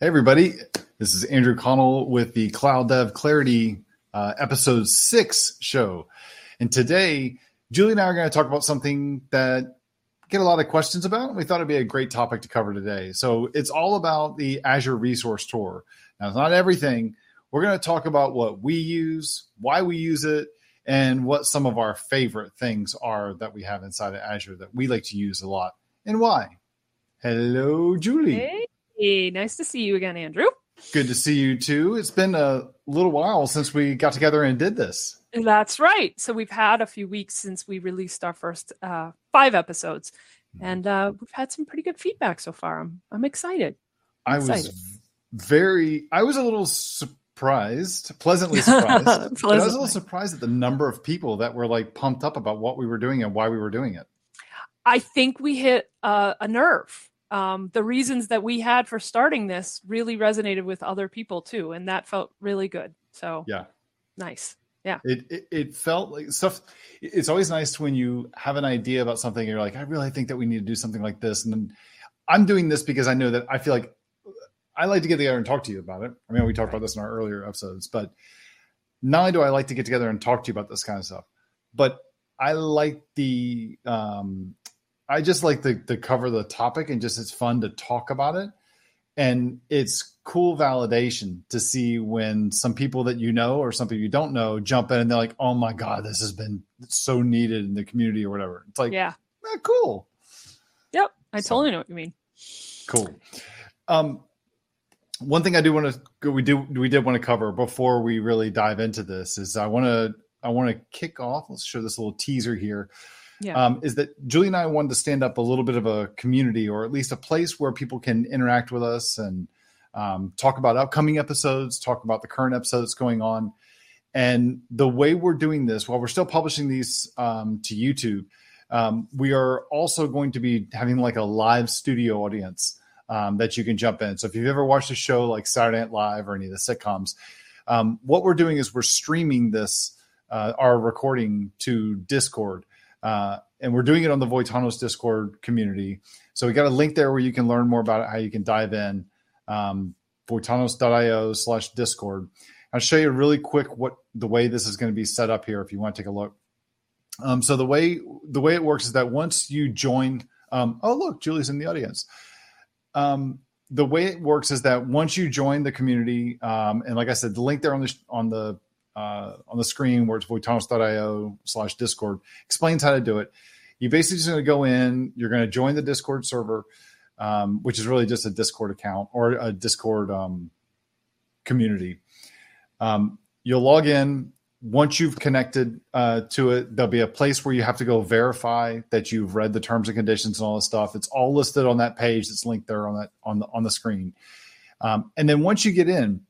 Hey, everybody. This is Andrew Connell with the Cloud Dev Clarity uh, episode six show. And today, Julie and I are going to talk about something that get a lot of questions about. We thought it'd be a great topic to cover today. So it's all about the Azure Resource Tour. Now, it's not everything. We're going to talk about what we use, why we use it, and what some of our favorite things are that we have inside of Azure that we like to use a lot and why. Hello, Julie. Hey, nice to see you again, Andrew. Good to see you too. It's been a little while since we got together and did this. That's right. So we've had a few weeks since we released our first uh, five episodes, mm-hmm. and uh, we've had some pretty good feedback so far. I'm I'm excited. I'm I excited. was very. I was a little surprised, pleasantly surprised. pleasantly. I was a little surprised at the number of people that were like pumped up about what we were doing and why we were doing it. I think we hit uh, a nerve. Um, the reasons that we had for starting this really resonated with other people too, and that felt really good. So yeah, nice. Yeah, it, it, it felt like stuff. It's always nice when you have an idea about something. And you're like, I really think that we need to do something like this, and then I'm doing this because I know that I feel like I like to get together and talk to you about it. I mean, we talked about this in our earlier episodes, but not only do I like to get together and talk to you about this kind of stuff, but I like the um, I just like to, to cover the topic and just it's fun to talk about it. And it's cool validation to see when some people that you know or some people you don't know jump in and they're like, oh my God, this has been so needed in the community or whatever. It's like, yeah, eh, cool. Yep. I so, totally know what you mean. Cool. Um, one thing I do want to we do we did want to cover before we really dive into this is I want to I want to kick off. Let's show this little teaser here yeah. um, is that Julie and I wanted to stand up a little bit of a community or at least a place where people can interact with us and um, talk about upcoming episodes, talk about the current episodes going on. And the way we're doing this, while we're still publishing these um, to YouTube, um, we are also going to be having like a live studio audience um, that you can jump in. So if you've ever watched a show like Saturday Night Live or any of the sitcoms, um, what we're doing is we're streaming this, uh, our recording to Discord. Uh, and we're doing it on the Voitanos Discord community. So we got a link there where you can learn more about it, how you can dive in. Um, Voitanos.io slash Discord. I'll show you really quick what the way this is going to be set up here if you want to take a look. Um, so the way the way it works is that once you join, um, oh look, Julie's in the audience. Um, the way it works is that once you join the community, um, and like I said, the link there on the on the uh, on the screen where it's voitanos.io slash discord explains how to do it. You basically just going to go in you're going to join the discord server um, which is really just a discord account or a discord um, community. Um, you'll log in. Once you've connected uh, to it there'll be a place where you have to go verify that you've read the terms and conditions and all this stuff. It's all listed on that page that's linked there on that on the on the screen. Um, and then once you get in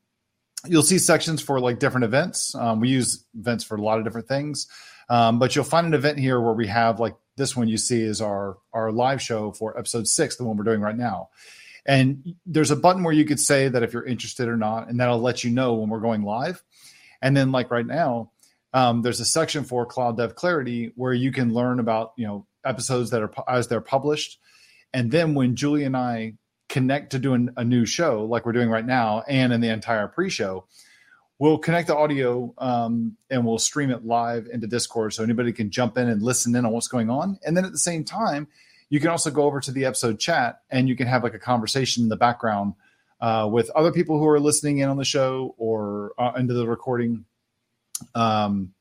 you'll see sections for like different events. Um, we use events for a lot of different things, um, but you'll find an event here where we have like this one you see is our our live show for episode six, the one we're doing right now. And there's a button where you could say that if you're interested or not, and that'll let you know when we're going live. And then like right now, um, there's a section for Cloud Dev Clarity where you can learn about you know episodes that are as they're published. And then when Julie and I connect to doing a new show like we're doing right now and in the entire pre-show we'll connect the audio um, and we'll stream it live into discord so anybody can jump in and listen in on what's going on. And then at the same time you can also go over to the episode chat and you can have like a conversation in the background uh, with other people who are listening in on the show or uh, into the recording um,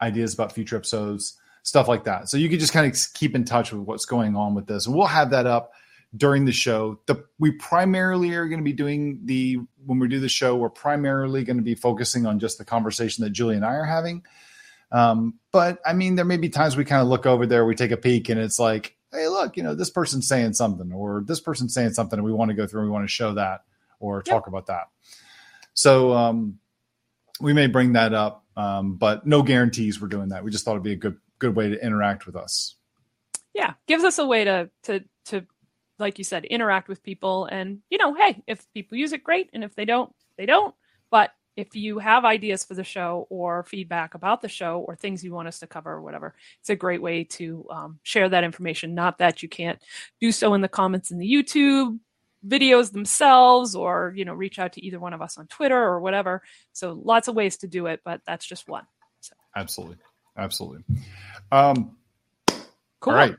ideas about future episodes stuff like that. So you can just kind of keep in touch with what's going on with this. And we'll have that up during the show. The we primarily are going to be doing the when we do the show, we're primarily going to be focusing on just the conversation that Julie and I are having. Um, but I mean, there may be times we kind of look over there, we take a peek, and it's like, hey, look, you know, this person's saying something, or this person's saying something, and we want to go through and we want to show that or talk about that. So um, we may bring that up, um, but no guarantees we're doing that. We just thought it'd be a good good way to interact with us. Yeah, gives us a way to to to like you said, interact with people. And, you know, hey, if people use it, great. And if they don't, they don't. But if you have ideas for the show or feedback about the show or things you want us to cover or whatever, it's a great way to um, share that information. Not that you can't do so in the comments in the YouTube videos themselves or you know reach out to either one of us on twitter or whatever so lots of ways to do it but that's just one so. absolutely absolutely um cool all right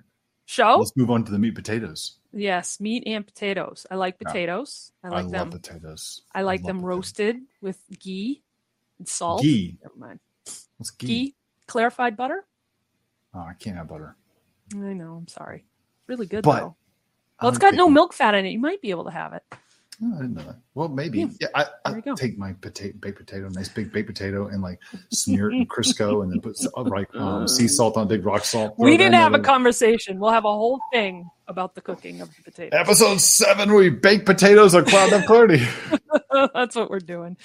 show let's move on to the meat potatoes yes meat and potatoes. I like potatoes. I like I them love potatoes. I like love them potatoes. roasted with ghee and salt. Ghee? Never mind. What's ghee, ghee? Clarified butter? Oh i can't have butter. I know i'm sorry. Really good But though. Well it's I'm got no milk fat in it. You might be able to have it Oh, I didn't know that. Well, maybe. Yeah. Yeah, I, I take my potato, baked potato, nice big baked potato, and like smear it in Crisco, and then put uh, like um, sea salt on big rock salt. we didn't have a conversation we'll have a whole thing about the cooking of the potatoes Episode seven, we bake potatoes on Cloud Dev Clarity. that's what we're doing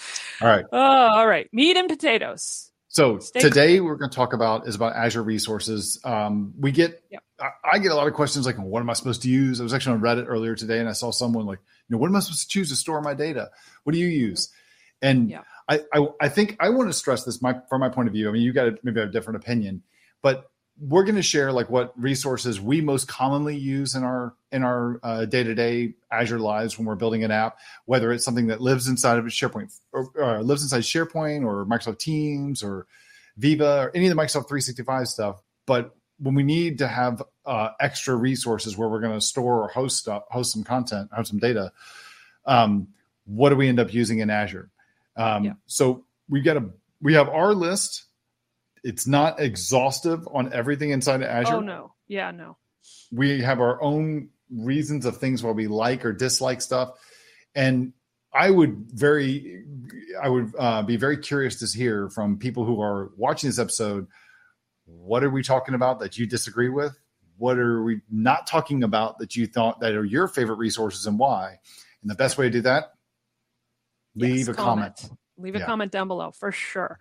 All right. oh all right meat and potatoes So Steak. today we're going to talk about is about Azure resources. Um, we get, Yep. I, I get a lot of questions like, what am I supposed to use? I was actually on Reddit earlier today, and I saw someone like, you know, what am I supposed to choose to store my data? What do you use? And Yeah. I, I, I think I want to stress this my, from my point of view. I mean, you got maybe have a different opinion, but we're going to share like what resources we most commonly use in our in our uh, day-to-day Azure lives when we're building an app, whether it's something that lives inside of a SharePoint or, or lives inside SharePoint or Microsoft Teams or Viva or any of the Microsoft 365 stuff. But when we need to have uh, extra resources where we're going to store or host stuff, host some content, have some data, um, what do we end up using in Azure? Um, Yeah. So we've got a we have our list. It's not exhaustive on everything inside of Azure. Oh no. Yeah no. We have our own reasons of things why we like or dislike stuff. And i would very i would uh, be very curious to hear from people who are watching this episode what are we talking about that you disagree with? What are we not talking about that you thought that are your favorite resources and why? And the best way to do that leave Yes, a comment. leave a Yeah. comment down below for sure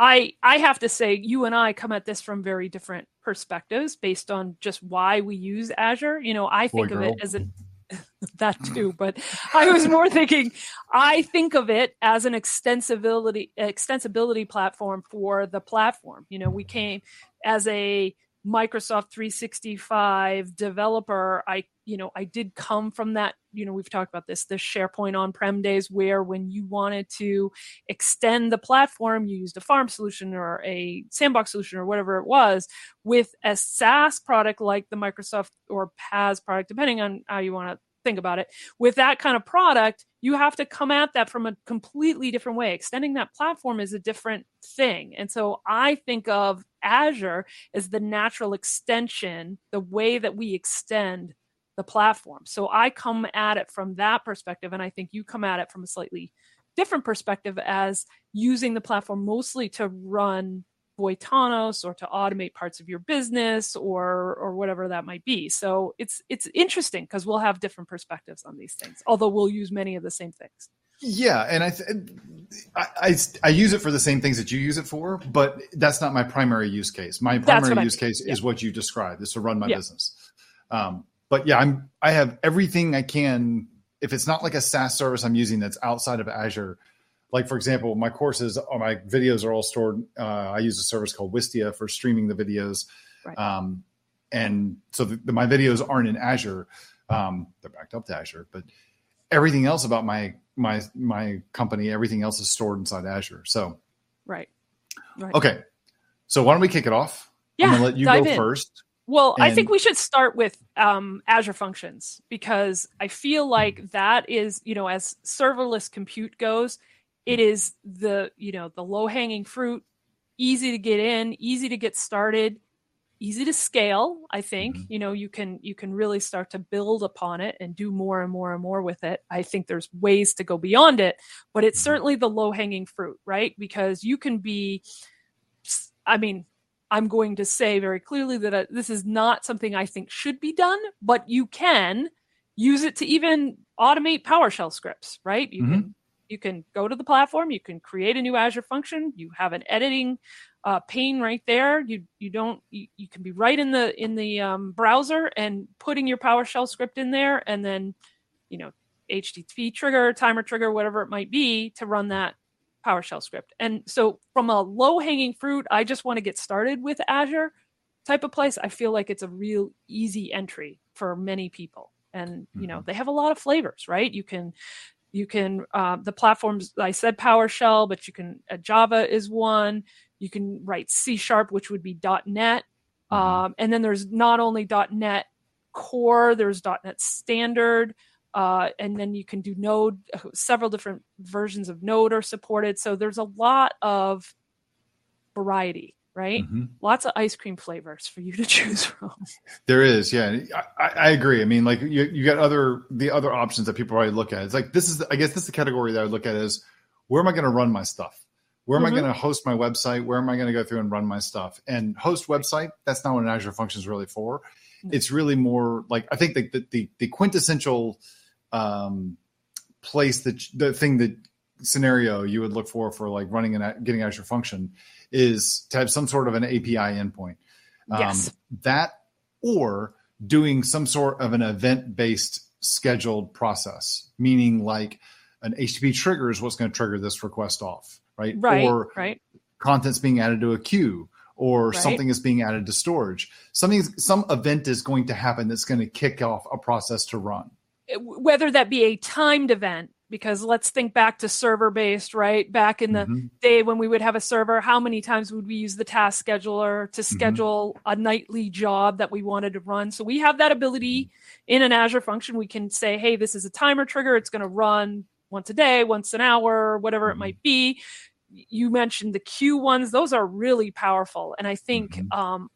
i i have to say you and i come at this from very different perspectives based on just why we use azure. You know i Boy, think of it as an that too but i was more thinking i think of it as an extensibility extensibility platform for the platform. You know we came as a Microsoft 365 developer, I you know I did come from that. You know we've talked about this the SharePoint on-prem days where when you wanted to extend the platform, you used a farm solution or a sandbox solution or whatever it was. With a SaaS product like the Microsoft or PaaS product, depending on how you want to think about it, with that kind of product, you have to come at that from a completely different way. Extending that platform is a different thing, and so I think of Azure as the natural extension, the way that we extend the platform. So I come at it from that perspective, and I think you come at it from a slightly different perspective as using the platform mostly to run Voitanos or to automate parts of your business or or whatever that might be. So it's it's interesting because we'll have different perspectives on these things, although we'll use many of the same things. Yeah, and I, th- I, I I use it for the same things that you use it for, but that's not my primary use case. My primary what I use mean. case is what you described: is to run my Yeah. business. Um, but yeah, I'm I have everything I can. If it's not like a SaaS service I'm using that's outside of Azure, like for example, my courses or my videos are all stored. Uh, I use a service called Wistia for streaming the videos, Right. um, and so the, the, my videos aren't in Azure. Um, they're backed up to Azure, but everything else about my my my company, everything else is stored inside Azure. So Right. Right. okay, so why don't we kick it off? I'm Yeah. gonna let you go in. first. Well, I think we should start with um, Azure Functions because I feel like that is, you know, as serverless compute goes, it is the, you know, the low hanging fruit, easy to get in, easy to get started, easy to scale. I think, Mhm. you know, you can you can really start to build upon it and do more and more and more with it. I think there's ways to go beyond it, but it's Mhm. certainly the low hanging fruit, right? Because you can be, I mean, I'm going to say very clearly that uh, this is not something I think should be done, but you can use it to even automate PowerShell scripts, right? You Mhm. can you can go to the platform, you can create a new Azure function, you have an editing uh, pane right there. You you don't you, you can be right in the in the um, browser and putting your PowerShell script in there, and then you know HTTP trigger, timer trigger, whatever it might be to run that PowerShell script. And so, from a low hanging fruit, I just want to get started with Azure type of place. I feel like it's a real easy entry for many people. and you know they have a lot of flavors right you can you can uh, the platforms i said powershell but you can uh, java is one you can write c sharp which would be net Mhm. um, and then there's not only net core there's net standard uh, and then you can do node several different versions of node are supported so there's a lot of variety right Mhm. lots of ice cream flavors for you to choose from There is, yeah. I, I agree. I mean, like you, you got other the other options that people probably look at. It's like this is, I guess, this is the category that I look at is where am I going to run my stuff? Where am Mhm. I going to host my website? Where am I going to go through and run my stuff? And host website, that's not what an Azure function is really for. It's really more like I think that the, the the quintessential um, place that the thing that scenario you would look for for like running and getting Azure function is to have some sort of an API endpoint. Um, Yes. That or doing some sort of an event based scheduled process, meaning like an HTTP trigger is what's going to trigger this request off, right? right Or right content's being added to a queue or Right. something is being added to storage. Something some event is going to happen that's going to kick off a process to run. Whether that be a timed event because let's think back to server based right? Back in the Mhm. day when we would have a server how many times would we use the task scheduler to Mm-hmm. schedule a nightly job that we wanted to run? So we have that ability in an azure function. We can say hey this is a timer trigger. It's going to run once a day once an hour whatever it Mhm. might be. You mentioned the queue ones. Those are really powerful. And i think um,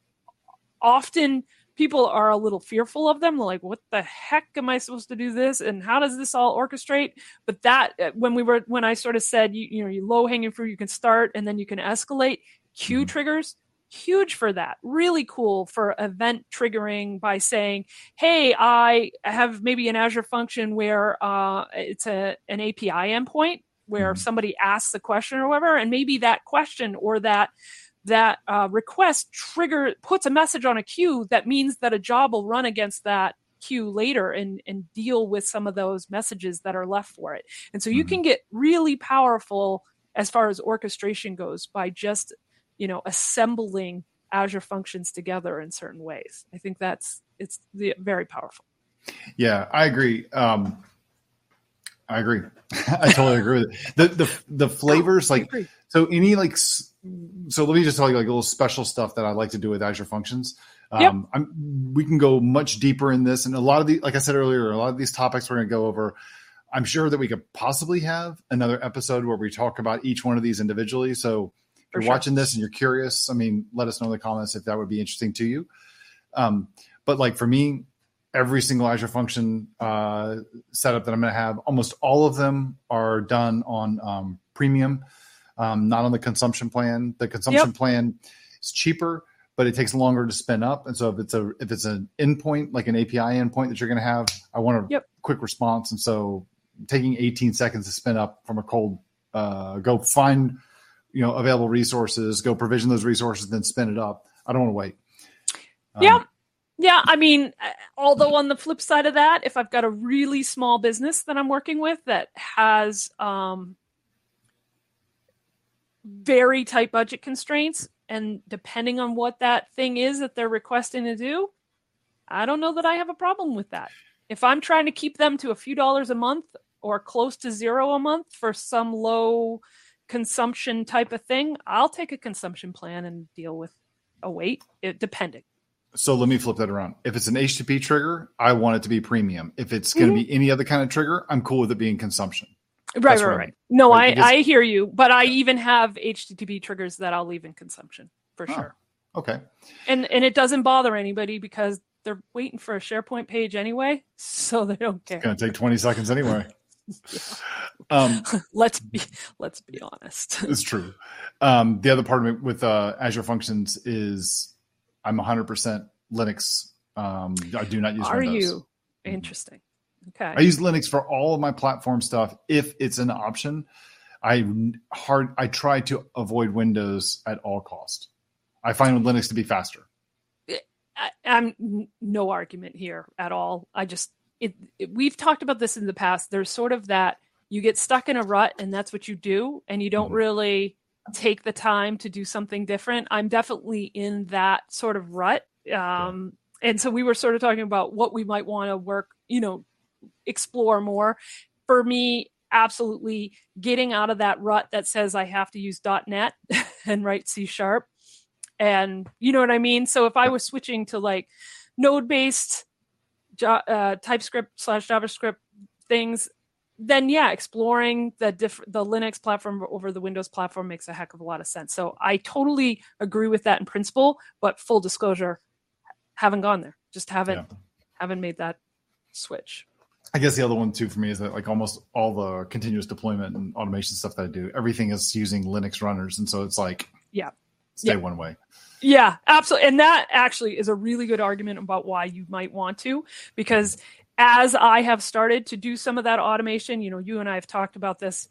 often people are a little fearful of them like what the heck am i supposed to do this and how does this all orchestrate but that uh, when we were when i sort of said you, you know you low hanging fruit you can start and then you can escalate queue Mhm. triggers huge for that really cool for event triggering by saying hey i have maybe an azure function where uh, it's a an api endpoint where Mhm. somebody asks a question or whatever and maybe that question or that that uh, request trigger puts a message on a queue that means that a job will run against that queue later and and deal with some of those messages that are left for it and so you Mhm. can get really powerful as far as orchestration goes by just you know assembling azure functions together in certain ways i think that's it's the, very powerful Yeah, I agree. Um, I agree. I totally agree with it. The the the flavors like so any like so let me just tell you like a little special stuff that I like to do with Azure Functions. Um, Yep. We can go much deeper in this, and a lot of the like I said earlier, a lot of these topics we're going to go over. I'm sure that we could possibly have another episode where we talk about each one of these individually. So if For you're sure. watching this and you're curious, I mean, let us know in the comments if that would be interesting to you. Um, but like for me, every single Azure function uh, setup that I'm going to have, almost all of them are done on um, premium, um, not on the consumption plan. The consumption plan is cheaper, but it takes longer to spin up. And so if it's a if it's an endpoint like an API endpoint that you're going to have, I want a Yep. quick response. And so taking 18 seconds to spin up from a cold, uh, go find you know available resources, go provision those resources, then spin it up. I don't want to wait. Um, Yeah. Yeah, I mean, although on the flip side of that, if I've got a really small business that I'm working with that has um, very tight budget constraints, and depending on what that thing is that they're requesting to do, I don't know that I have a problem with that. If I'm trying to keep them to a few dollars a month or close to zero a month for some low consumption type of thing, I'll take a consumption plan and deal with a wait, it, depending. So let me flip that around. If it's an HTTP trigger, I want it to be premium. If it's going to be any other kind of trigger, I'm cool with it being consumption. Right, That's right, I right. mean. No, Like, I, I hear you, but I even have HTTP triggers that I'll leave in consumption for Oh. sure. Okay. And and it doesn't bother anybody because they're waiting for a SharePoint page anyway, so they don't care. It's going to take 20 seconds anyway. Um, let's be let's be honest. it's true. Um, the other part of it with uh, Azure Functions is I'm 100% Linux. Um, I do not use Windows. Are Windows. you interesting? Okay. I use Linux for all of my platform stuff if it's an option. I hard I try to avoid Windows at all cost. I find Linux to be faster. I, I'm no argument here at all. I just it, it, we've talked about this in the past. There's sort of that you get stuck in a rut and that's what you do, and you don't Mhm. really take the time to do something different. I'm definitely in that sort of rut. Um, and so we were sort of talking about what we might want to work you know, explore more. For me, absolutely getting out of that rut that says I have to use .NET and write C sharp. And you know what I mean? So if I was switching to like node based uh, TypeScript slash JavaScript things, then yeah, exploring the diff- the Linux platform over the Windows platform makes a heck of a lot of sense. So I totally agree with that in principle, but full disclosure, haven't gone there. Just haven't yeah. haven't made that switch. I guess the other one too for me is that like almost all the continuous deployment and automation stuff that I do, everything is using Linux runners, and so it's like yeah, stay yeah. one way. Yeah, absolutely. And that actually is a really good argument about why you might want to, because as I have started to do some of that automation, you know, you and I have talked about this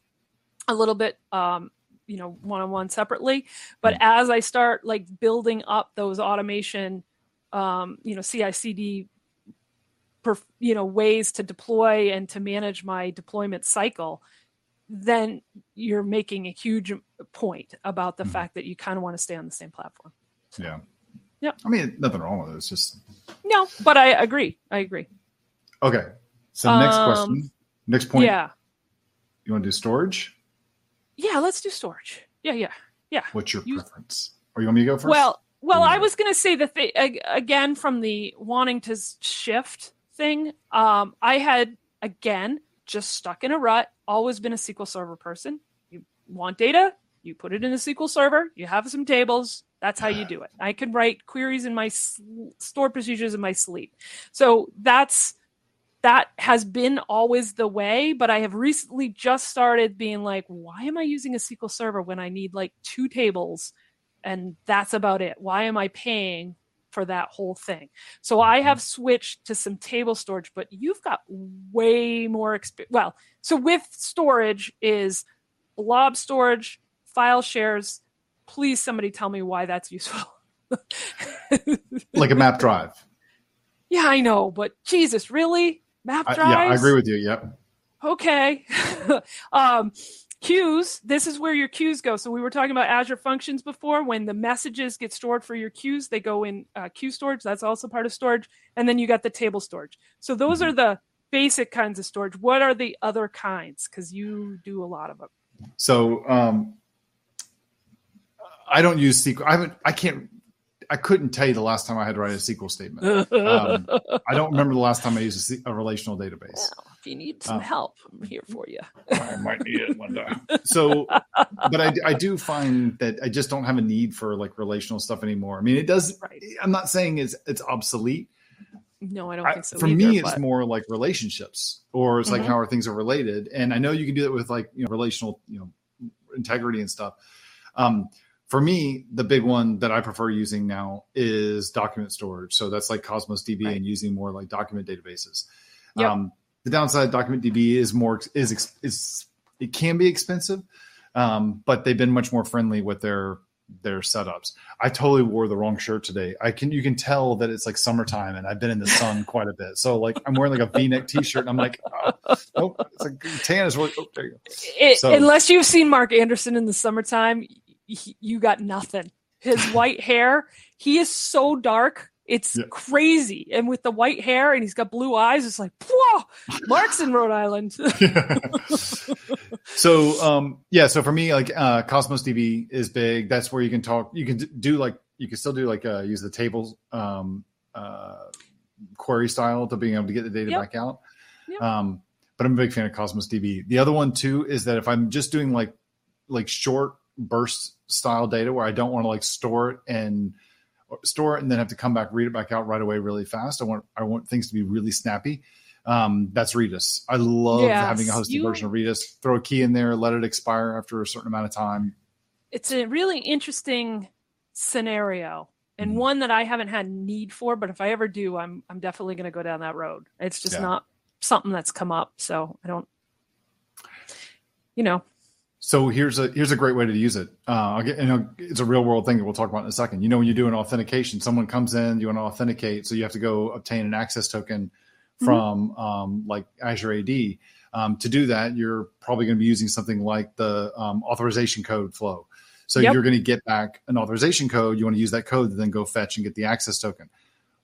a little bit, um, you know, one on one separately. But as I start like building up those automation, um, you know, CI/CD, perf- you know, ways to deploy and to manage my deployment cycle, then you're making a huge point about the mm-hmm. fact that you kind of want to stay on the same platform. Yeah. Yeah. I mean, nothing wrong with it. It's just. No, but I agree. I agree. Okay. So next um, question. Next point. Yeah. You want to do storage? Yeah, let's do storage. Yeah, yeah, yeah. What's your you, preference? Or you want me to go first? Well, well, I was going to say the thing again from the wanting to shift thing. Um, I had again just stuck in a rut. Always been a SQL Server person. You want data, you put it in a SQL Server. You have some tables. That's how you do it. I can write queries in my sl- store procedures in my sleep. So that's that has been always the way, but I have recently just started being like, why am I using a SQL server when I need like two tables and that's about it? Why am I paying for that whole thing? So I have mm-hmm. switched to some table storage, but you've got way more experience. Well, so with storage is blob storage, file shares. Please, somebody tell me why that's useful. like a map drive. Yeah, I know, but Jesus, really? Map drives? I, yeah, I agree with you. Yep. Okay. um, queues, this is where your queues go. So we were talking about Azure Functions before. When the messages get stored for your queues, they go in uh, queue storage. That's also part of storage. And then you got the table storage. So those mm-hmm. are the basic kinds of storage. What are the other kinds? Because you do a lot of them. So um, I don't use SQL. I haven't. I can't I couldn't tell you the last time I had to write a SQL statement. Um, I don't remember the last time I used a, a relational database. Well, if you need some uh, help, I'm here for you. I might need it one day. So, but I, I do find that I just don't have a need for like relational stuff anymore. I mean, it does. Right. I'm not saying it's it's obsolete. No, I don't think so. I, for either, me, but... it's more like relationships, or it's like mm-hmm. how are things are related. And I know you can do that with like you know relational, you know, integrity and stuff. Um, for me, the big one that I prefer using now is document storage. So that's like Cosmos DB right. and using more like document databases. Yep. Um, the downside document DB is more is is it can be expensive, um, but they've been much more friendly with their their setups. I totally wore the wrong shirt today. I can you can tell that it's like summertime and I've been in the sun quite a bit. So like I'm wearing like a V-neck t-shirt and I'm like, oh, oh it's like tan is really oh, there you go. It, so, unless you've seen Marc Anderson in the summertime, he, you got nothing. His white hair, he is so dark. It's yeah. crazy. And with the white hair and he's got blue eyes, it's like, whoa, Marc's in Rhode Island. so, um, yeah. So for me, like, uh, Cosmos DB is big. That's where you can talk. You can do like, you can still do like, uh, use the tables, um, uh, query style to being able to get the data yep. back out. Yep. Um, but I'm a big fan of Cosmos DB. The other one too is that if I'm just doing like, like short burst style data where I don't want to like store it and store it and then have to come back, read it back out right away really fast. I want I want things to be really snappy. Um, that's Redis. I love yes, having a hosted you, version of Redis. Throw a key in there, let it expire after a certain amount of time. It's a really interesting scenario and mm-hmm. one that I haven't had need for, but if I ever do, I'm I'm definitely going to go down that road. It's just yeah. not something that's come up, so I don't you know, so here's a here's a great way to use it. Uh, get, you know, it's a real world thing that we'll talk about in a second. You know, when you do an authentication, someone comes in, you want to authenticate, so you have to go obtain an access token mm-hmm. from mm-hmm. um, like Azure AD. Um, to do that, you're probably going to be using something like the um, authorization code flow. So yep. you're going to get back an authorization code. You want to use that code to then go fetch and get the access token.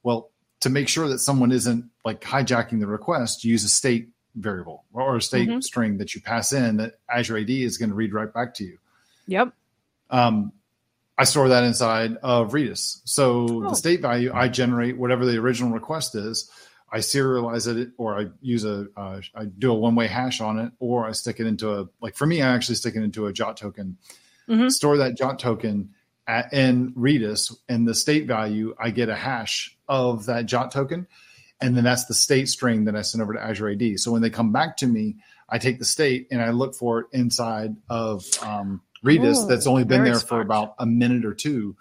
Well, to make sure that someone isn't like hijacking the request, you use a state variable or a state Mhm. string that you pass in that Azure AD is going to read right back to you. Yep. Um, I store that inside of Redis. So Oh. the state value, I generate whatever the original request is. I serialize it, or I use a, uh, I do a one way hash on it, or I stick it into a, like for me, I actually stick it into a JWT token, Mhm. store that JWT token at, in Redis, and the state value, I get a hash of that JWT token. And then that's the state string that I send over to Azure AD. So when they come back to me, I take the state and I look for it inside of um, Redis Oh, that's only been there for about a minute or two.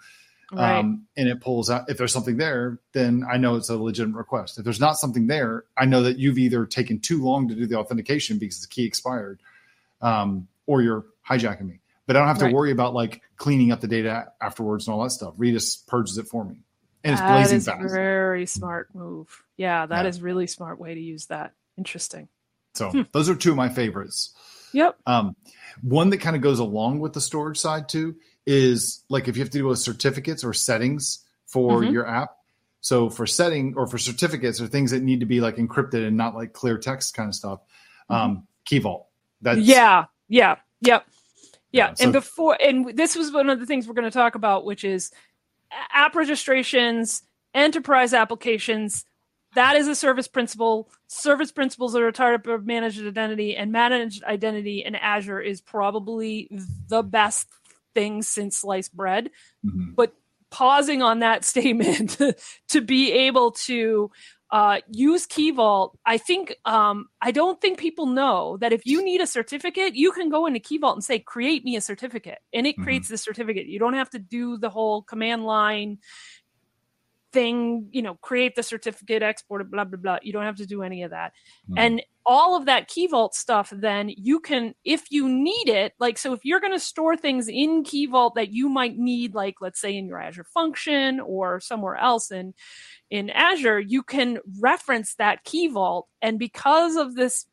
Right. Um, and it pulls out. If there's something there, then I know it's a legitimate request. If there's not something there, I know that you've either taken too long to do the authentication because the key expired, um, or you're hijacking me. But I don't have to Right. worry about like cleaning up the data afterwards and all that stuff. Redis purges it for me, and it's That blazing is fast. very smart move. Yeah, that is Yeah. really smart way to use that. Interesting. So Hmm. those are two of my favorites. Yep. Um, one that kind of goes along with the storage side too is like if you have to do with certificates or settings for Mhm. your app. So for setting or for certificates or things that need to be like encrypted and not like clear text kind of stuff, um, Key Vault. That's yeah. Yeah. Yep. Yeah. Yeah, so- and before, and this was one of the things we're going to talk about, which is app registrations, enterprise applications. That is a service principal. Service principals are a type of managed identity, and managed identity in Azure is probably the best thing since sliced bread. Mhm. pausing on that statement to be able to uh, use Key Vault, I think um, I don't think people know that if you need a certificate, you can go into Key Vault and say, "Create me a certificate," and it Mhm. creates the certificate. You don't have to do the whole command line thing, you know, create the certificate, export it, blah blah blah. You don't have to do any of that. Mhm. And all of that Key Vault stuff, then you can, if you need it, like, so if you're going to store things in Key Vault that you might need, like, let's say in your Azure function or somewhere else in, in Azure, you can reference that Key Vault. And because of this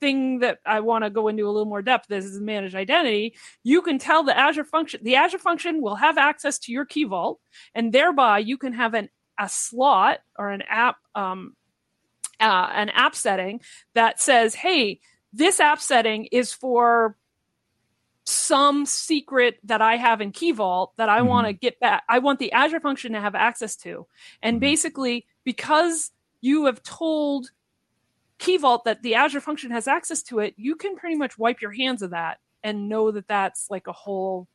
thing that I want to go into a little more depth, this is managed identity, you can tell the Azure function, the Azure function will have access to your Key Vault, and thereby you can have an, a slot or an app, um, uh, an app setting that says, hey, this app setting is for some secret that I have in Key Vault that I Mhm. want to get back. I want the Azure function to have access to. And Mhm. basically, because you have told Key Vault that the Azure function has access to it, you can pretty much wipe your hands of that and know that that's like a whole,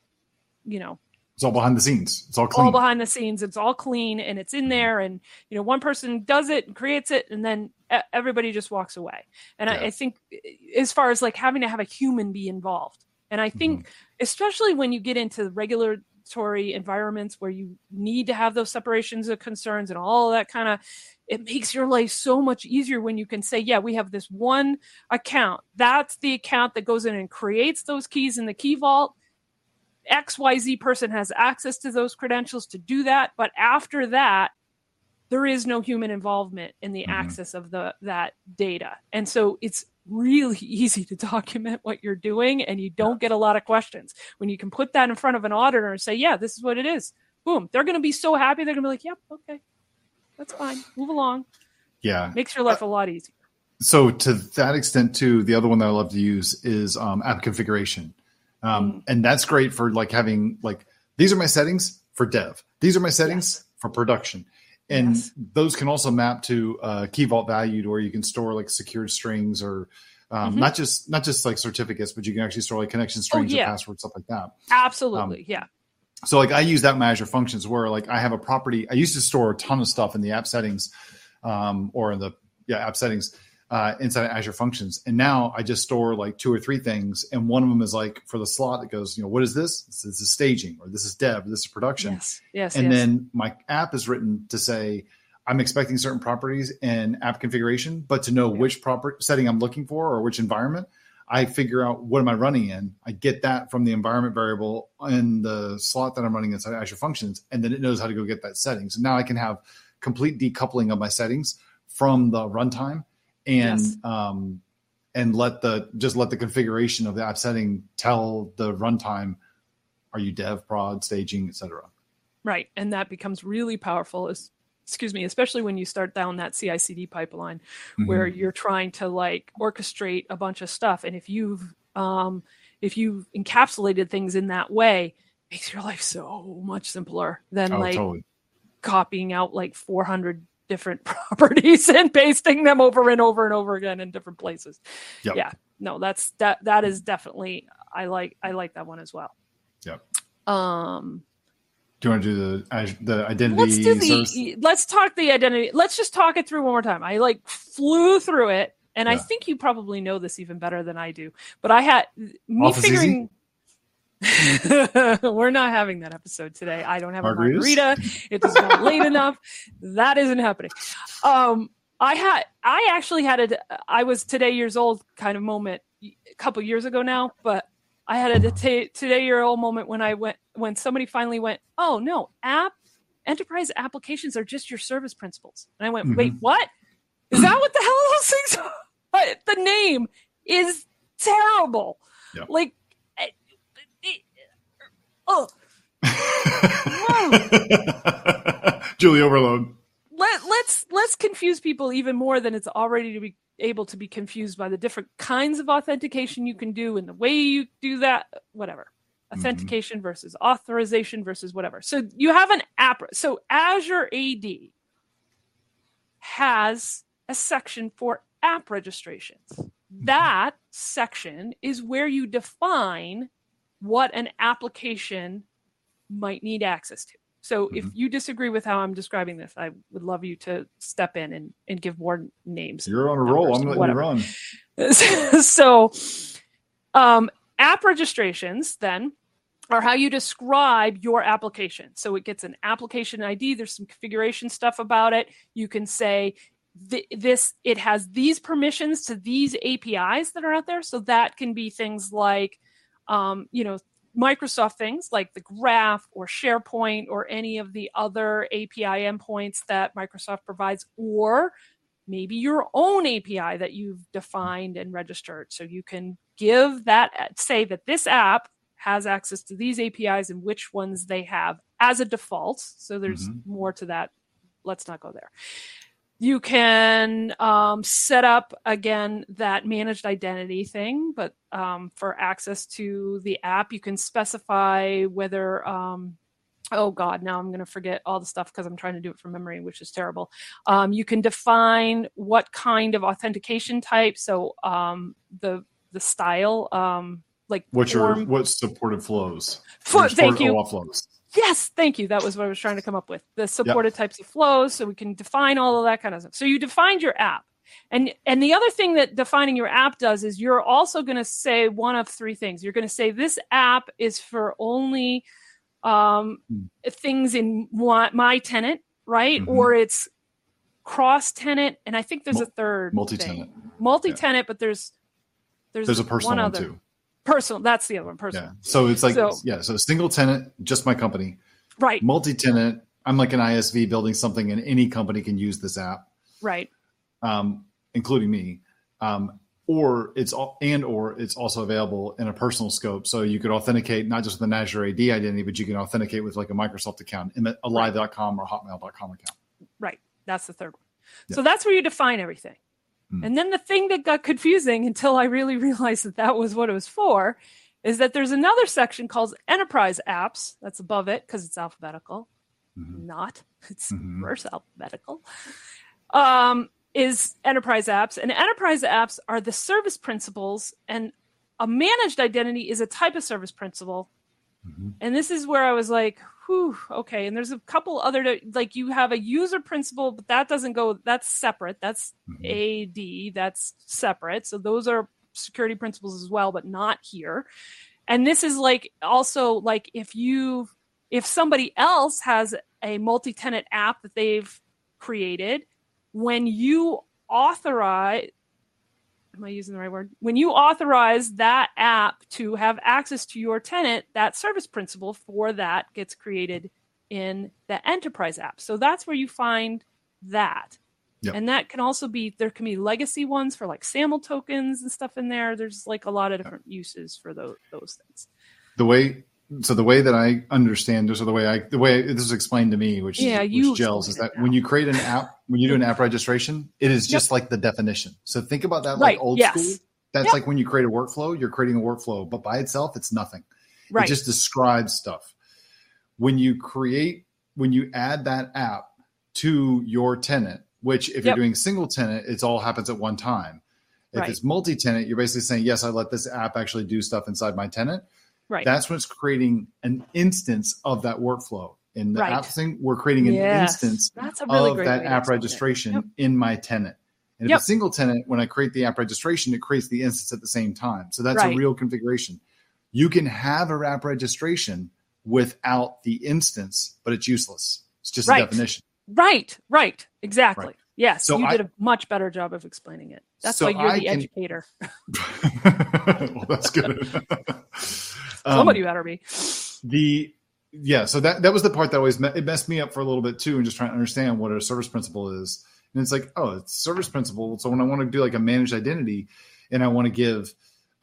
you know, It's all behind the scenes. It's all clean. all behind the scenes. It's all clean and it's in there. And you know, one person does it and creates it, and then everybody just walks away. And I, Yeah. I think, as far as like having to have a human be involved, and I think, Mm-hmm. especially when you get into regulatory environments where you need to have those separations of concerns and all that kind of, it makes your life so much easier when you can say, yeah, we have this one account. That's the account that goes in and creates those keys in the key vault. XYZ person has access to those credentials to do that. But after that, there is no human involvement in the Mhm. access of the that data. And so it's really easy to document what you're doing and you don't get a lot of questions. When you can put that in front of an auditor and say, yeah, this is what it is. Boom. They're going to be so happy. They're going to be like, yep, okay. That's fine. Move along. yeah. Makes your life a lot easier. so to that extent too the other one that i love to use is um, app configuration um, Mm. and that's great for like having like these are my settings for dev these are my settings Yes. for production and Yes. those can also map to uh, key vault value to where you can store like secured strings or um, Mhm. not just not just like certificates but you can actually store like connection strings Oh, yeah. or passwords stuff like that Absolutely. Um, yeah. So like I use that in my Azure functions where like I have a property. I used to store a ton of stuff in the app settings, um, or in the yeah app settings uh, inside of Azure functions, and now I just store like two or three things, and one of them is like for the slot that goes, you know, what is this? This is staging, or this is dev, this is production, Yes. Yes. and yes. then my app is written to say I'm expecting certain properties in app configuration, but to know Yeah. which proper setting I'm looking for or which environment, I figure out what am I running in. I get that from the environment variable in the slot that I'm running inside Azure Functions, and then it knows how to go get that setting. So now I can have complete decoupling of my settings from the runtime and Yes. um, and let the just let the configuration of the app setting tell the runtime are you dev, prod, staging, etc. Right. And that becomes really powerful, excuse me, especially when you start down that CI/CD pipeline mm-hmm. where you're trying to like orchestrate a bunch of stuff, and if you've um, if you've encapsulated things in that way, makes your life so much simpler than oh, like totally. copying out like 400 different properties and pasting them over and over and over again in different places. Yep. Yeah, no, that's that that is definitely I like I like that one as well. Yep. Um do you want to do the the identity? Let's do the. Let's talk the identity. Let's just talk it through one more time. I like flew through it, and yeah. I think you probably know this even better than I do. But I had me Office figuring. We're not having that episode today. I don't have Margaritas? a margarita. It is not late enough. That isn't happening. Um, I had, I actually had a, I was today years old kind of moment a couple years ago now, but I had a t- today year old moment when I went, when somebody finally went, oh no, app, enterprise applications are just your service principals. And I went, mm-hmm. wait, what? Is that what the hell those things are? the name is terrible. Yep. Like, oh. Julie overload. Let, let's let's confuse people even more than it's already to be able to be confused by the different kinds of authentication you can do and the way you do that whatever mm-hmm. authentication mm-hmm. versus authorization versus whatever so you have an app so azure ad has a section for app registrations mm-hmm. that section is where you define what an application might need access to. So mm-hmm. if you disagree with how I'm describing this, I would love you to step in and, and give more names. You're on a roll. I'm letting whatever. you run. so um, app registrations then are how you describe your application. So it gets an application ID. There's some configuration stuff about it. You can say this it has these permissions to these APIs that are out there. So that can be things like um, you know, Microsoft things like the Graph or SharePoint or any of the other API endpoints that Microsoft provides, or maybe your own API that you've defined and registered. So you can give that, say that this app has access to these APIs and which ones they have as a default. So there's mm-hmm. more to that. Let's not go there you can um, set up again that managed identity thing but um, for access to the app you can specify whether um, oh god now i'm going to forget all the stuff because i'm trying to do it from memory which is terrible. Um, you can define what kind of authentication type so um, the the style um, like what's your what supported flows? For, thank you. flows Yes, thank you. That was what I was trying to come up with. The supported yep. types of flows, so we can define all of that kind of stuff. So you defined your app. And and the other thing that defining your app does is you're also going to say one of three things. You're going to say this app is for only um, hmm. things in my tenant, right? Mm-hmm. Or it's cross tenant, and I think there's a third multi tenant, multi tenant, yeah. but there's there's there's a personal one, one too. Personal. That's the other one. Personal. Yeah. So it's like so, yeah. So single tenant, just my company. Right. Multi tenant. I'm like an ISV building something, and any company can use this app. Right. Um, including me. Um, or it's all and or it's also available in a personal scope. So you could authenticate not just with an Azure AD identity, but you can authenticate with like a Microsoft account, a live.com or hotmail.com account. Right. That's the third one. So that's where you define everything. Mm. And then the thing that got confusing until I really realized that that was what it was for is that there's another section called enterprise apps that's above it because it's alphabetical. Mm-hmm. Not, it's mm-hmm. reverse alphabetical. Um, is enterprise apps. And enterprise apps are the service principals, and a managed identity is a type of service principal. Mm-hmm. And this is where I was like, whew, okay. And there's a couple other like you have a user principal, but that doesn't go. That's separate. That's mm-hmm. AD. That's separate. So those are security principals as well, but not here. And this is like also like if you if somebody else has a multi-tenant app that they've created, when you authorize am I using the right word? When you authorize that app to have access to your tenant, that service principal for that gets created in the enterprise app. So that's where you find that. Yep. And that can also be there can be legacy ones for like SAML tokens and stuff in there. There's like a lot of different uses for those those things. The way so the way that I understand this, or the way I the way this is explained to me, which Yeah, you which gels, is that when you create an app, when you do an app registration, it is just like the definition. So think about that Right, like old yes. school. That's Yep. like when you create a workflow, you're creating a workflow, but by itself, it's nothing. Right. It just describes stuff. When you create, when you add that app to your tenant, which if you're doing single tenant, it all happens at one time. If Right. it's multi tenant, you're basically saying, yes, I let this app actually do stuff inside my tenant. Right. That's when it's creating an instance of that workflow. In the Right. app thing, we're creating an Yes. instance really of that app registration Yep. in my tenant. And if Yep. it's single tenant, when I create the app registration, it creates the instance at the same time. So that's Right. a real configuration. You can have a app registration without the instance, but it's useless. It's just Right. a definition. Right, right, exactly. Right. Yes, So you I- did a much better job of explaining it. That's So why you're I the can- educator. well, that's good. Um, Somebody better be. the yeah so that that was the part that always me- it messed me up for a little bit too and just trying to understand what a service principal is. And it's like oh it's service principal so when i want to do like a managed identity and i want to give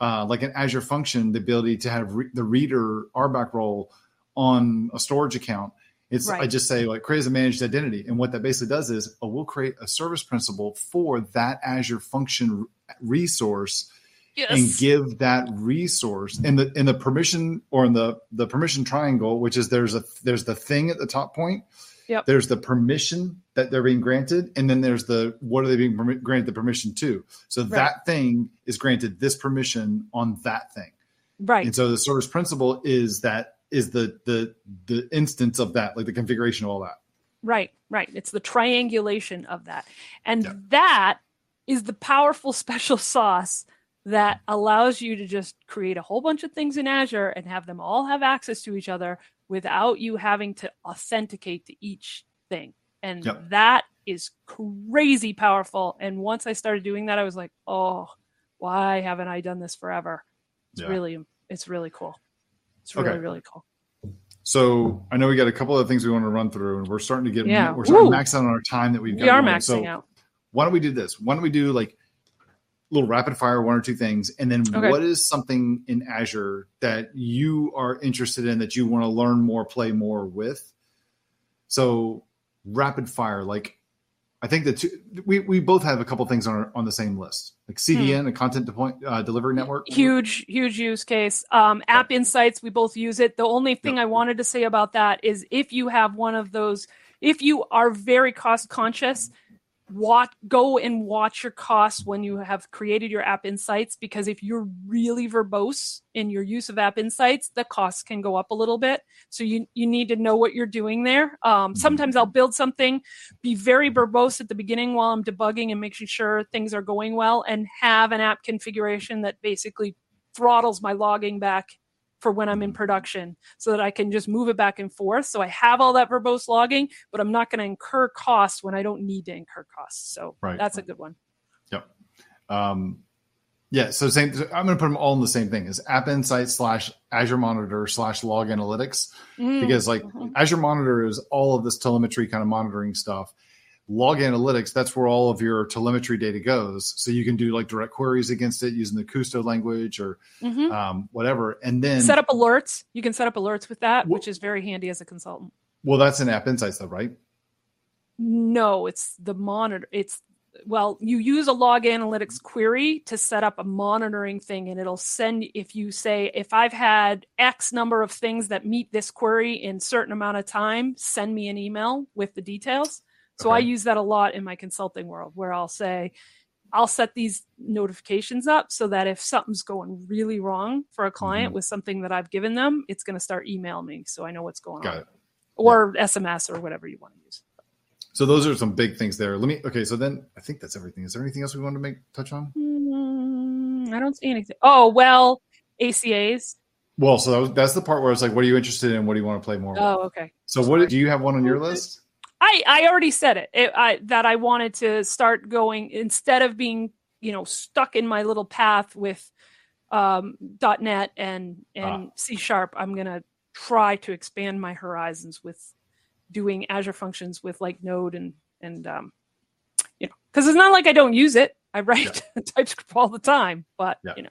uh, like an azure function the ability to have re- the reader rbac role on a storage account it's i just say like create as a managed identity. And what that basically does is oh, we'll create a service principal for that azure function resource Yes. and give that resource in the in the permission or in the the permission triangle which is there's a there's the thing at the top point Yep. there's the permission that they're being granted and then there's the what are they being permi- granted the permission to so that thing is granted this permission on that thing right. and so the service principal is that is the the the instance of that like the configuration of all that Right, right. It's the triangulation of that. And Yeah. that is the powerful special sauce that allows you to just create a whole bunch of things in Azure and have them all have access to each other without you having to authenticate to each thing. And Yep. that is crazy powerful. And once I started doing that, I was like, oh, why haven't I done this forever? It's Yeah. really, it's really cool. It's really, Okay. really cool. so i know we got a couple of things we want to run through and we're starting to get Yeah. we're starting to max out on our time that we've got We are maxing so out. why don't we do this? Why don't we do like little rapid fire, one or two things, and then Okay. what is something in Azure that you are interested in that you want to learn more, play more with? So rapid fire, like I think that we we both have a couple things on our, on the same list, like CDN, a content deploy, uh, delivery network. huge huge use case. Um, app insights we both use it. The only thing i wanted to say about that is if you have one of those if you are very cost conscious watch go and watch your costs when you have created your app insights because if you're really verbose in your use of app insights the costs can go up a little bit. So you you need to know what you're doing there. Um, sometimes i'll build something be very verbose at the beginning while i'm debugging and making sure things are going well and have an app configuration that basically throttles my logging back for when I'm in production so that I can just move it back and forth. So I have all that verbose logging, but I'm not going to incur costs when I don't need to incur costs. So Right. that's a good one. Yep. Um, yeah, so same. I'm going to put them all in the same thing: is App Insight slash Azure Monitor slash Log Analytics. Mm, because like Mhm. Azure Monitor is all of this telemetry kind of monitoring stuff. Log Analytics, that's where all of your telemetry data goes. So you can do like direct queries against it using the Kusto language or mhm. um, whatever. And then, set up alerts. You can set up alerts with that, Wh- which is very handy as a consultant. well, that's an App Insights though, right? No, it's the monitor. It's well, you use a log analytics query to set up a monitoring thing, and it'll send if you say if I've had X number of things that meet this query in certain amount of time, send me an email with the details. So I use that a lot in my consulting world, where I'll say, I'll set these notifications up so that if something's going really wrong for a client Mm-hmm. with something that I've given them, it's going to start emailing me, so I know what's going Got on, it. or SMS or whatever you want to use. So those are some big things there. Let me, okay. So then I think that's everything. Is there anything else we want to make touch on? Mm, I don't see anything. Oh well, ACAs. Well, so that was, that's the part where it's like, what are you interested in? What do you want to play more? with? Oh, okay. So what do you have one on your list? I I already said it. it I, that I wanted to start going instead of being you know stuck in my little path with um, .NET and and C sharp. I'm gonna try to expand my horizons with doing Azure functions with like Node and and um, you know because it's not like I don't use it. I write TypeScript all the time, but Yeah. you know.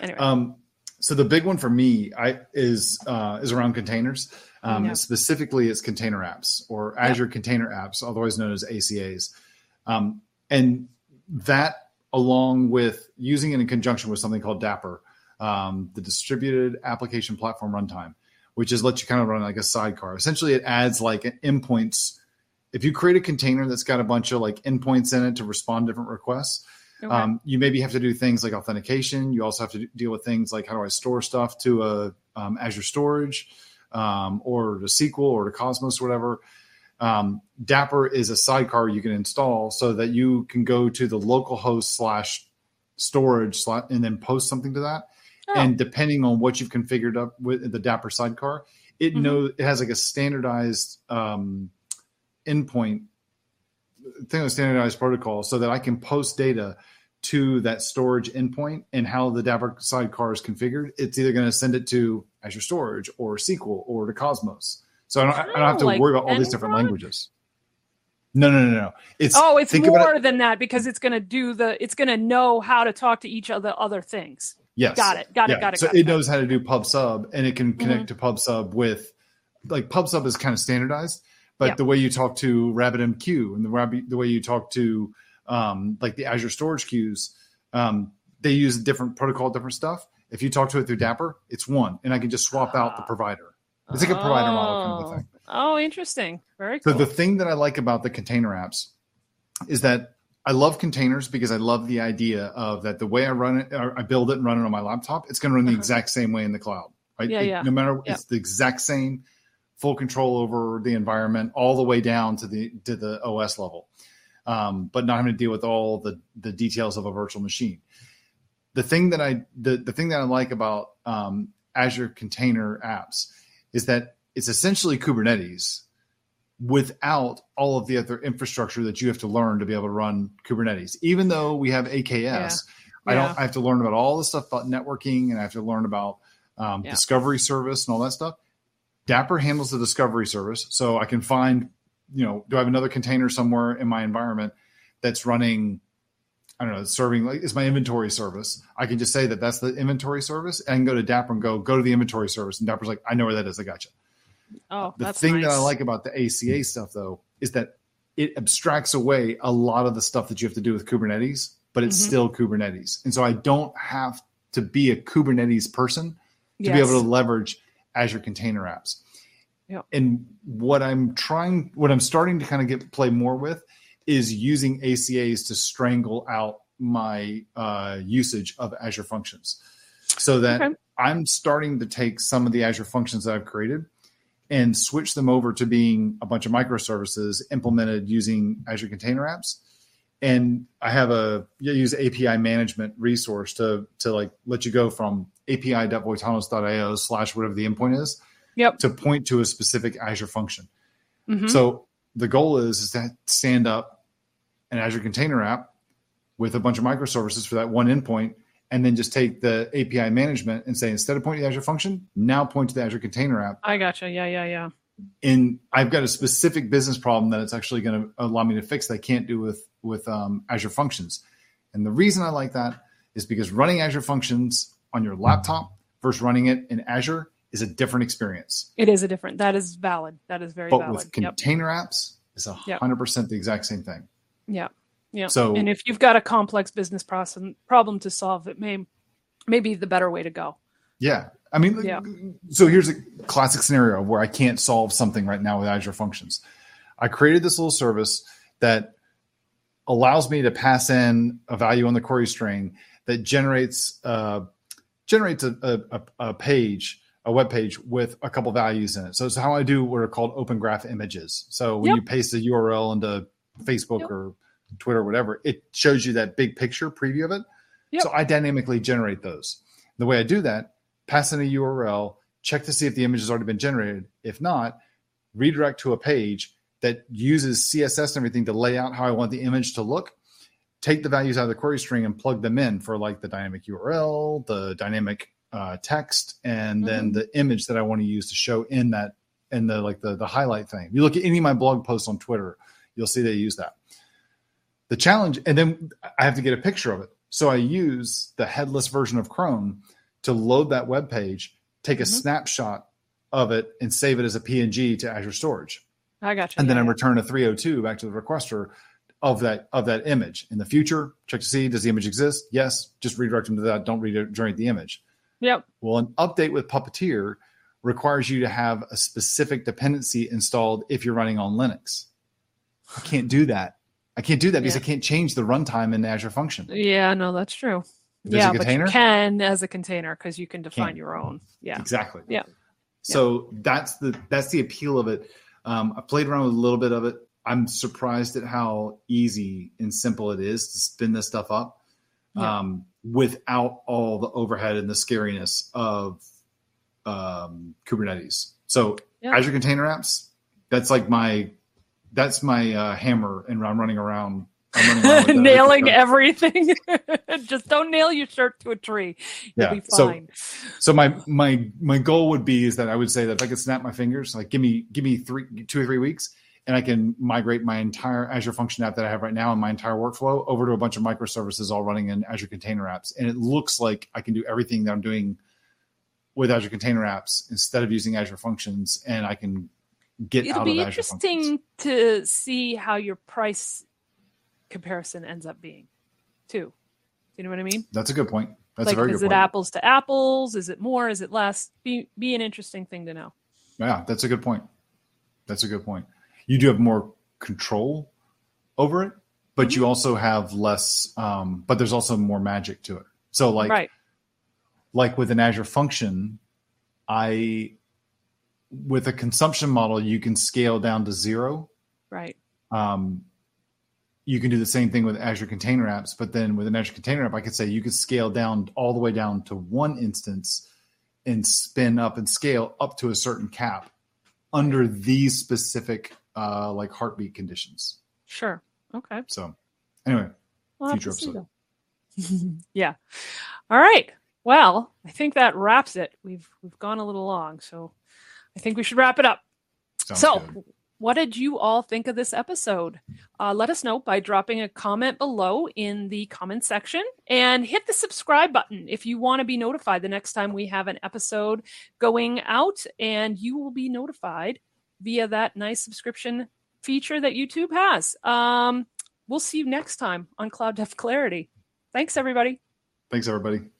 Anyway, Um, So the big one for me I, is uh, is around containers. Um, yeah. Specifically, it's container apps or Azure yeah. Container Apps, otherwise known as ACAs. Um, and that, along with using it in conjunction with something called Dapr, um, the Distributed Application Platform Runtime, which is let you kind of run like a sidecar. Essentially, it adds like endpoints. If you create a container that's got a bunch of like endpoints in it to respond to different requests, Okay. Um, you maybe have to do things like authentication. You also have to deal with things like how do I store stuff to a um, Azure Storage um, or to SQL or to Cosmos or whatever. Um, Dapr is a sidecar you can install so that you can go to the local host slash storage slot and then post something to that. Oh. And depending on what you've configured up with the Dapr sidecar, it mm-hmm. knows it has like a standardized um, endpoint thing, a standardized protocol, so that I can post data to that storage endpoint and how the Dapr sidecar is configured, it's either going to send it to Azure Storage or SQL or to Cosmos. So I don't, I don't have to like worry about all these different languages. No, no, no, no. It's oh, it's more it, than that because it's going to do the. It's going to know how to talk to each of the other things. Yes, got it, got yeah. it, got it. So got it, it knows how to do pub sub, and it can connect mm-hmm. to pub sub with, like pub sub is kind of standardized, but yeah. the way you talk to RabbitMQ and the the way you talk to um, like the Azure storage queues, um, they use a different protocol, different stuff. If you talk to it through Dapr, it's one, and I can just swap out the provider. It's like a provider oh. model kind of thing. Oh, interesting. Very cool. So the thing that I like about the container apps is that I love containers because I love the idea of that the way I run it, or I build it and run it on my laptop, it's going to run the uh-huh. exact same way in the cloud. Right? Yeah, it, yeah. No matter, yeah. it's the exact same full control over the environment all the way down to the to the OS level um, but not having to deal with all the the details of a virtual machine. The thing that I the, the thing that I like about um, Azure Container Apps is that it's essentially Kubernetes without all of the other infrastructure that you have to learn to be able to run Kubernetes. Even though we have AKS, yeah. I don't. I have to learn about all the stuff about networking, and I have to learn about um, yeah. discovery service and all that stuff. Dapr handles the discovery service, so I can find you know, do I have another container somewhere in my environment that's running? I don't know, serving like is my inventory service. I can just say that that's the inventory service and go to Dapr and go go to the inventory service, and Dapr's like, I know where that is. I got you. Oh, the thing nice. that I like about the ACA stuff though is that it abstracts away a lot of the stuff that you have to do with Kubernetes, but it's mm-hmm. still Kubernetes, and so I don't have to be a Kubernetes person to yes. be able to leverage Azure Container Apps. Yeah. And what I'm trying, what I'm starting to kind of get play more with is using ACAs to strangle out my uh, usage of Azure functions so that okay. I'm starting to take some of the Azure functions that I've created and switch them over to being a bunch of microservices implemented using Azure Container Apps. And I have a you use API management resource to to like let you go from api.voitanos.io slash whatever the endpoint is yep. to point to a specific Azure function. Mm-hmm. So the goal is, is to stand up an Azure container app with a bunch of microservices for that one endpoint, and then just take the API management and say, instead of pointing to the Azure function, now point to the Azure container app. I gotcha. Yeah, yeah, yeah. And I've got a specific business problem that it's actually going to allow me to fix that I can't do with with um, Azure Functions. And the reason I like that is because running Azure Functions on your laptop versus running it in Azure is a different experience. It is a different. That is valid. That is very but valid. with container yep. apps, it's a hundred percent the exact same thing. Yeah. Yeah. So, and if you've got a complex business process problem to solve, it may may be the better way to go. Yeah. I mean, yeah. so here's a classic scenario where I can't solve something right now with Azure Functions. I created this little service that allows me to pass in a value on the query string that generates uh, generates a, a, a page a web page with a couple values in it. So it's how I do what are called open graph images. So when yep. you paste a URL into Facebook yep. or Twitter or whatever, it shows you that big picture preview of it. Yep. So I dynamically generate those. The way I do that, pass in a URL, check to see if the image has already been generated. If not, redirect to a page that uses CSS and everything to lay out how I want the image to look. Take the values out of the query string and plug them in for like the dynamic URL, the dynamic uh, text and mm-hmm. then the image that I want to use to show in that in the like the the highlight thing. You look at any of my blog posts on Twitter, you'll see they use that. The challenge, and then I have to get a picture of it. So I use the headless version of Chrome to load that web page, take a Mhm. snapshot of it, and save it as a PNG to Azure Storage, I got you. and then Yeah, I return a 302 back to the requester of that of that image. In the future, check to see does the image exist? Yes, just redirect them to that. Don't regenerate the image. Yep. Well, an update with Puppeteer requires you to have a specific dependency installed if you're running on Linux. I can't do that. I can't do that because Yeah. I can't change the runtime in the Azure function. Yeah, no, that's true. There's yeah, a container, but you can as a container because you can define Can. your own. Yeah. exactly. Yeah. So that's the that's the appeal of it. Um, I played around with a little bit of it. I'm surprised at how easy and simple it is to spin this stuff up Yeah. um, without all the overhead and the scariness of um, Kubernetes. So Yeah. Azure Container Apps, that's like my that's my uh, hammer, and I'm running around. I'm running around. Nailing everything. Just don't nail your shirt to a tree. You'll Yeah, be so- So my my my goal would be is that I would say that if I could snap my fingers, like give me give me three two or three weeks, and I can migrate my entire Azure Function app that I have right now and my entire workflow over to a bunch of microservices all running in Azure Container Apps, and it looks like I can do everything that I'm doing with Azure Container Apps instead of using Azure Functions, and I can get It'll out be of Azure Functions. interesting to see how your price comparison ends up being, too. You know what I mean? That's a good point. That's like, a very good point. is it apples to apples? Is it more? Is it less? Be be an interesting thing to know. Yeah, that's a good point. That's a good point. You do have more control over it, but Mm-hmm. you also have less. Um, but there's also more magic to it. So, like, right. like with an Azure function, I with a consumption model, you can scale down to zero. Right. Um, you can do the same thing with Azure Container Apps, but then with an Azure Container App, I could say you could scale down all the way down to one instance and spin up and scale up to a certain cap under these specific uh, like heartbeat conditions. Sure. Okay. So, anyway, We'll Future episode. yeah. All right. Well, I think that wraps it. We've we've gone a little long, so I think we should wrap it up. sounds so, good. what did you all think of this episode? Uh, let us know by dropping a comment below in the comment section and hit the subscribe button if you want to be notified the next time we have an episode going out, and you will be notified via that nice subscription feature that YouTube has. Um, we'll see you next time on Cloud Dev Clarity. Thanks, everybody. Thanks, everybody.